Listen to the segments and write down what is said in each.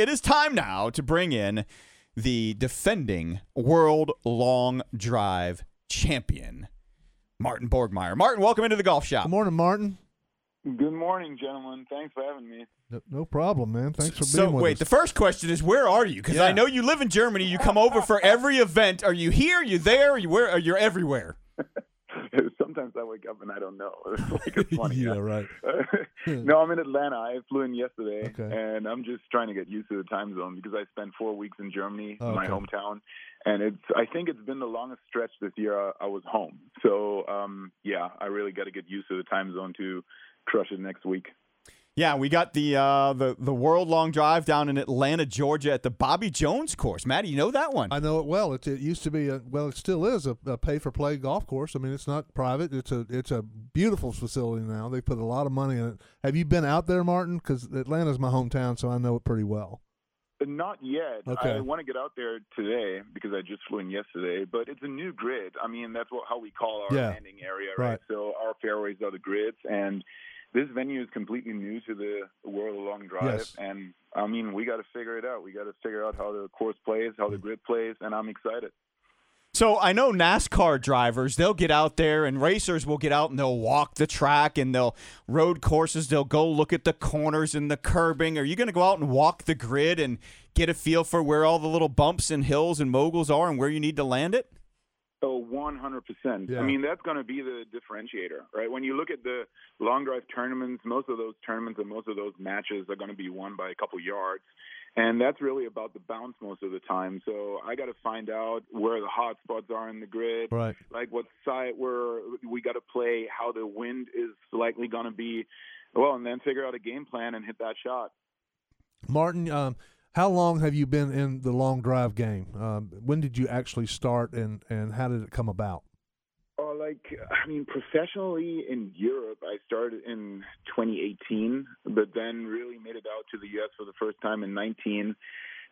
it is time now to bring in the defending world long drive champion, Martin Borgmeier. Martin, welcome into the golf shop. Good morning, Martin. Good morning, gentlemen. Thanks for having me. No, no problem, man. Thanks for so being with wait, us. the first question is where are you? Because I know you live in Germany. You come over for every event. Are you here? Are you there? Are you where? Are you everywhere? Sometimes I wake up and I don't know. It's like it's funny. yeah, right. no, I'm in Atlanta. I flew in yesterday, Okay. and I'm just trying to get used to the time zone because I spent four weeks in Germany, Oh, my okay. hometown, and it's. I think it's been the longest stretch this year I, I was home. So, um, yeah, I really got to get used to the time zone to crush it next week. Yeah, we got the uh, the the world long drive down in Atlanta, Georgia, at the Bobby Jones course. Maddie, you know that one? I know it well. It, it used to be a well, it still is a, a pay for play golf course. I mean, it's not private. It's a it's a beautiful facility now. They put a lot of money in it. Have you been out there, Martin? Because Atlanta's my hometown, so I know it pretty well. Uh, Not yet. Okay. I want to get out there today because I just flew in yesterday. But it's a new grid. I mean, that's what how we call our Yeah. landing area, right? Right. So our fairways are the grids, and this venue is completely new to the world of long drive. Yes. And I mean, we got to figure it out. We got to figure out how the course plays, how the grid plays, and I'm excited. So I know NASCAR drivers, they'll get out there and racers will get out and they'll walk the track and they'll road courses, they'll go look at the corners and the curbing. Are you going to go out and walk the grid and get a feel for where all the little bumps and hills and moguls are and where you need to land it? Oh, 100%. Yeah. I mean, that's going to be the differentiator, right? When you look at the long drive tournaments, most of those tournaments and most of those matches are going to be won by a couple yards. And that's really about the bounce most of the time. So I got to find out where the hot spots are in the grid, Right. like what side where we got to play, how the wind is likely going to be. Well, and then figure out a game plan and hit that shot. Martin, um, how long have you been in the long drive game? Um, when did you actually start, and and how did it come about? Oh, like I mean, professionally in Europe, I started in 2018, but then really made it out to the U.S. for the first time in 19.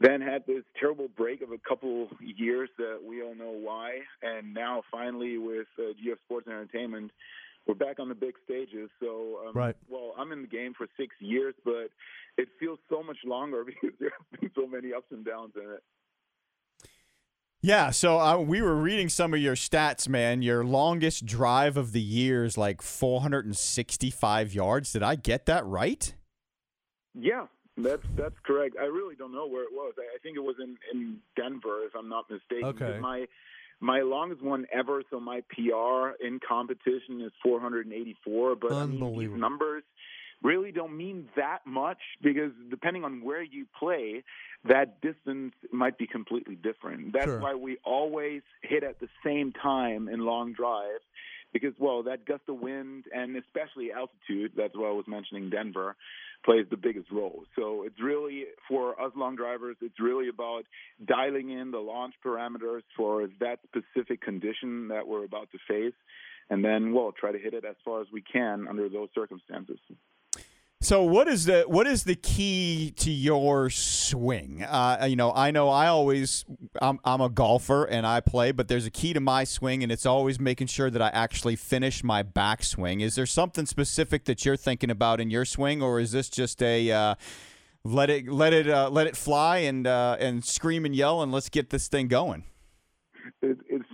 Then had this terrible break of a couple years that we all know why, and now finally with uh, GF Sports and Entertainment, we're back on the big stages. So, um, Right. well, I'm in the game for six years, but it feels so much longer because there have been so many ups and downs in it. Yeah, so uh, we were reading some of your stats, man. Your longest drive of the year is like 465 yards. Did I get that right? Yeah, that's that's correct. I really don't know where it was. I, I think it was in in Denver, if I'm not mistaken. Okay. My my longest one ever. So my PR in competition is 484. But I mean, these numbers really don't mean that much because depending on where you play, that distance might be completely different. That's Sure. why we always hit at the same time in long drives because well that gust of wind and especially altitude that's why i was mentioning denver plays the biggest role. So it's really for us long drivers it's really about dialing in the launch parameters for that specific condition that we're about to face and then we'll try to hit it as far as we can under those circumstances So what is the what is the key to your swing? Uh, you know, I know I always I'm I'm a golfer and I play, but there's a key to my swing, and it's always making sure that I actually finish my backswing. Is there something specific that you're thinking about in your swing, or is this just a uh, let it let it uh, let it fly and uh, and scream and yell and let's get this thing going?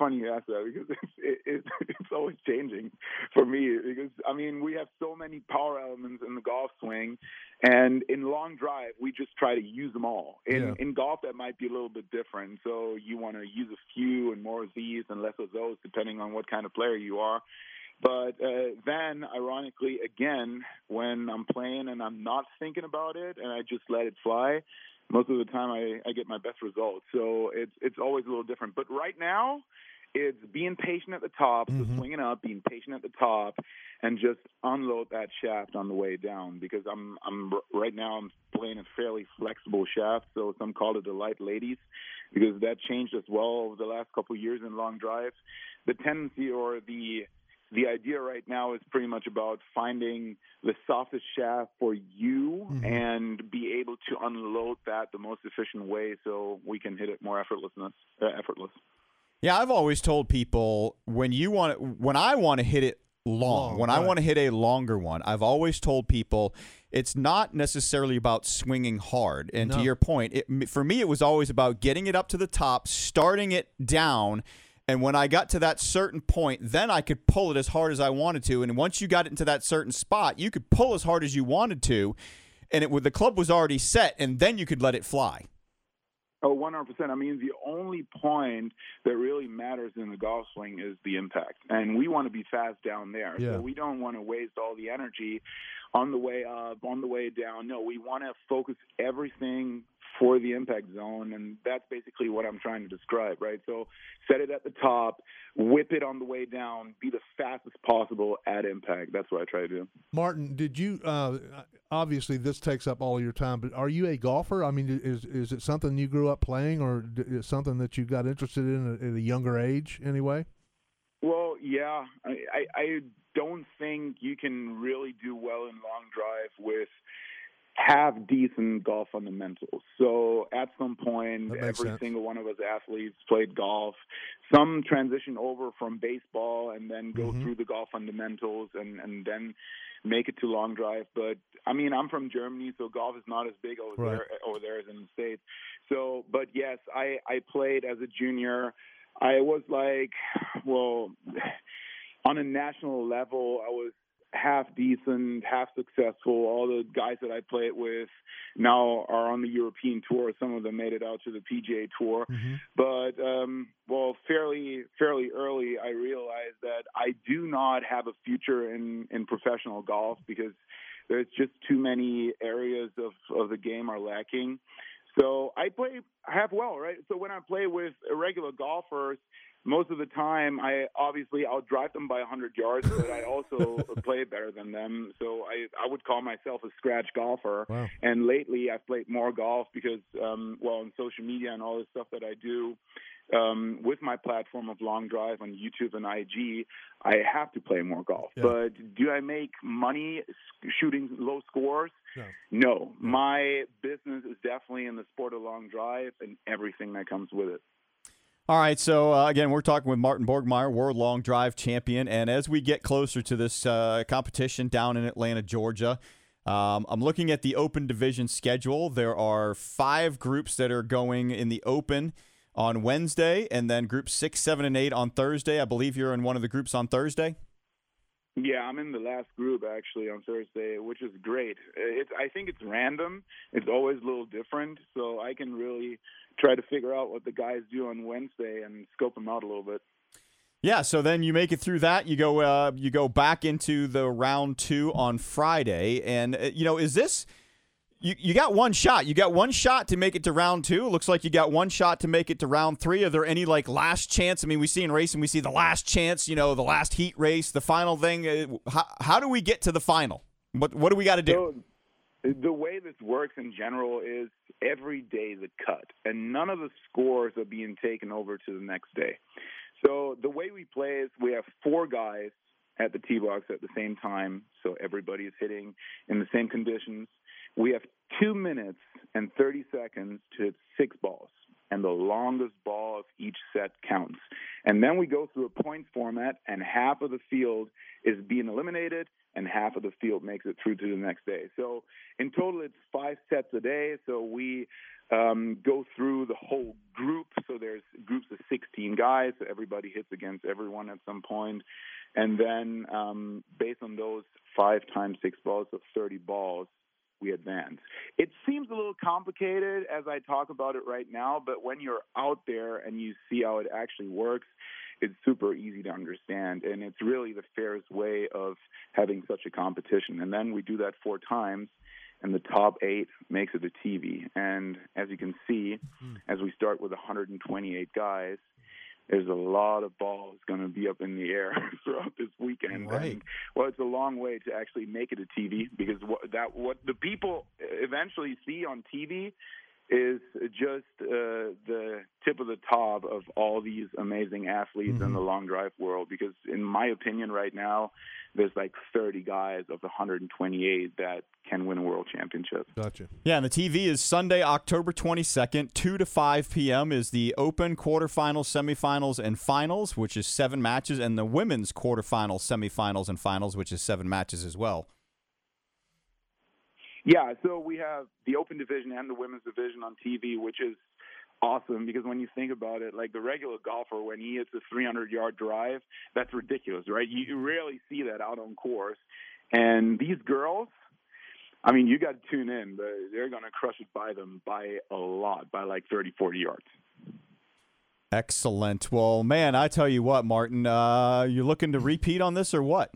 Funny you ask that because it's, it, it, it's always changing for me. Because I mean, we have so many power elements in the golf swing, and in long drive, we just try to use them all. In Yeah. in golf, that might be a little bit different. So you want to use a few and more of these and less of those, depending on what kind of player you are. But uh, then, ironically, again, when I'm playing and I'm not thinking about it and I just let it fly, most of the time I, I get my best results. So it's it's always a little different. But right now, it's being patient at the top, so Mhm. swinging up, being patient at the top, and just unload that shaft on the way down. Because I'm I'm right now I'm playing a fairly flexible shaft, so some call it the light ladies, because that changed as well over the last couple of years in long drives. The tendency or the the idea right now is pretty much about finding the softest shaft for you Mhm. and be able to unload that the most efficient way so we can hit it more effortlessness uh, effortless. Yeah, I've always told people when you want when I want to hit it long. Long, when I want to hit a longer one, I've always told people it's not necessarily about swinging hard. And to your point, it, for me, it was always about getting it up to the top, starting it down. And when I got to that certain point, then I could pull it as hard as I wanted to. And once you got it into that certain spot, you could pull as hard as you wanted to. And it would the club was already set, and then you could let it fly. Oh, 100%. I mean, the only point that really matters in the golf swing is the impact. And we want to be fast down there. Yeah. So we don't want to waste all the energy on the way up, on the way down. No, we want to focus everything for the impact zone. And that's basically what I'm trying to describe, right? So set it at the top, whip it on the way down, be the fastest possible at impact. That's what I try to do. Martin, did you? Uh, obviously, this takes up all your time. But are you a golfer? I mean, is is it something you grew up playing, or is something that you got interested in at, a younger age? Anyway. Well, yeah, I, I, I don't think you can really do well in long drive with half decent golf fundamentals. So at some point, every sense. single one of us athletes played golf. Some transition over from baseball and then go Mhm. through the golf fundamentals and, and then make it to long drive. But I mean, I'm from Germany, so golf is not as big over Right. there over there as in the states. So, but yes, I I played as a junior. I was like, well, on a national level, I was half decent, half successful. All the guys that I played with now are on the European tour. Some of them made it out to the PGA Tour. Mm-hmm. But um, well, fairly fairly early, I realized that I do not have a future in in professional golf because there's just too many areas of of the game are lacking. So I play half well, right? So when I play with irregular golfers, most of the time I obviously I'll drive them by 100 yards, but I also play better than them. So I I would call myself a scratch golfer. Wow. And lately, I've played more golf because, um, well, on social media and all this stuff that I do um, with my platform of Long Drive on YouTube and IG, I have to play more golf. Yeah. But do I make money shooting low scores? No. No. My business is definitely in the sport of long drive and everything that comes with it. All right, so uh, again, we're talking with Martin Borgmeier, World Long Drive Champion, and as we get closer to this uh, competition down in Atlanta, Georgia, um, I'm looking at the Open Division schedule. There are five groups that are going in the Open on Wednesday, and then group six, seven, and eight on Thursday. I believe you're in one of the groups on Thursday. Yeah, I'm in the last group actually on Thursday, which is great. It's I think it's random. It's always a little different, so I can really try to figure out what the guys do on Wednesday and scope them out a little bit. Yeah, so then you make it through that. You go, uh, you go back into the round two on Friday, and uh, you know, is this? You, you got one shot. You got one shot to make it to round two. Looks like you got one shot to make it to round three. Are there any like last chance? I mean, we see in racing, we see the last chance. You know, the last heat race, the final thing. Uh, How, how do we get to the final? What what do we got to do? So the way this works in general is every day the cut, and none of the scores are being taken over to the next day. So the way we play is we have four guys at the tee box at the same time, so everybody is hitting in the same conditions. We have two minutes and 30 seconds to hit six balls, and the longest ball of each set counts. And then we go through a points format, and half of the field is being eliminated, and half of the field makes it through to the next day. So in total, it's five sets a day. So we um, go through the whole group. So there's groups of 16 guys. So everybody hits against everyone at some point. And then um, based on those five times six balls of 30 balls, we advance. It seems a little complicated as I talk about it right now, but when you're out there and you see how it actually works, it's super easy to understand. And it's really the fairest way of having such a competition. And then we do that four times, and the top eight makes it to TV. And as you can see, hmm. as we start with 128 guys, there's a lot of balls going to be up in the air throughout this weekend. Right. And, well, it's a long way to actually make it a TV because what that what the people eventually see on TV is just uh, the tip of the top of all these amazing athletes Mm-hmm. in the long drive world. Because in my opinion, right now, there's like 30 guys of the 128 that can win a world championship. Gotcha. Yeah, and the TV is Sunday, October 22nd, 2 to 5 p.m. is the Open quarterfinals, semifinals, and finals, which is seven matches, and the women's quarterfinals, semifinals, and finals, which is seven matches as well. Yeah, so we have the open division and the women's division on TV, which is awesome because when you think about it, like the regular golfer, when he hits a 300 yard drive, that's ridiculous, right? You, rarely see that out on course. And these girls, I mean, you got to tune in, but they're going to crush it by them by a lot, by like 30, 40 yards. Excellent. Well, man, I tell you what, Martin, uh, you looking to repeat on this or what?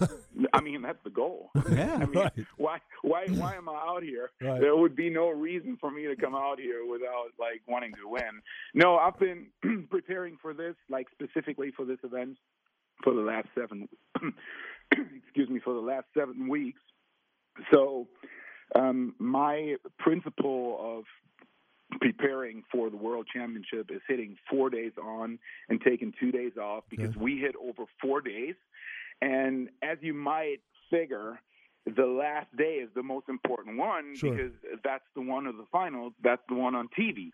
I mean, that's the goal. Yeah. I mean, Right. why why why am I out here? Right. There would be no reason for me to come out here without like wanting to win. No, I've been preparing for this, like specifically for this event, for the last seven. excuse me, for the last seven weeks. So, um, my principle of preparing for the world championship is hitting four days on and taking two days off because Okay. we hit over four days. And as you might figure, the last day is the most important one Sure. because that's the one of the finals, that's the one on TV.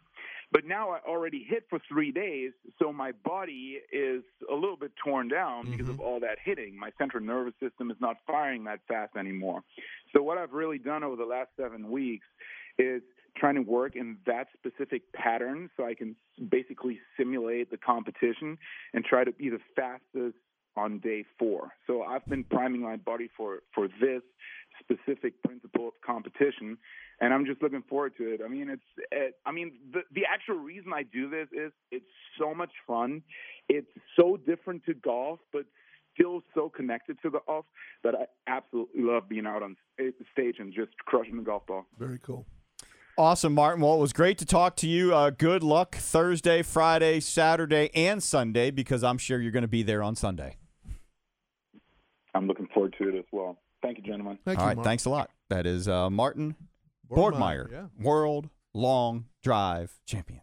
But now I already hit for three days, so my body is a little bit torn down because mm-hmm. of all that hitting. My central nervous system is not firing that fast anymore. So what I've really done over the last seven weeks is trying to work in that specific pattern so I can basically simulate the competition and try to be the fastest on day four. So I've been priming my body for, for this specific principle of competition, and I'm just looking forward to it. I mean, it's, it, I mean, the, the actual reason I do this is it's so much fun. It's so different to golf, but still so connected to the golf that I absolutely love being out on sta- stage and just crushing the golf ball. Very cool. Awesome, Martin. Well, it was great to talk to you. Uh, good luck Thursday, Friday, Saturday, and Sunday because I'm sure you're going to be there on Sunday. I'm looking forward to it as well. Thank you, gentlemen. Thank All you, right, Mark. thanks a lot. That is uh, Martin Borgmeier, Borgmeier, Yeah. World Long Drive Champion.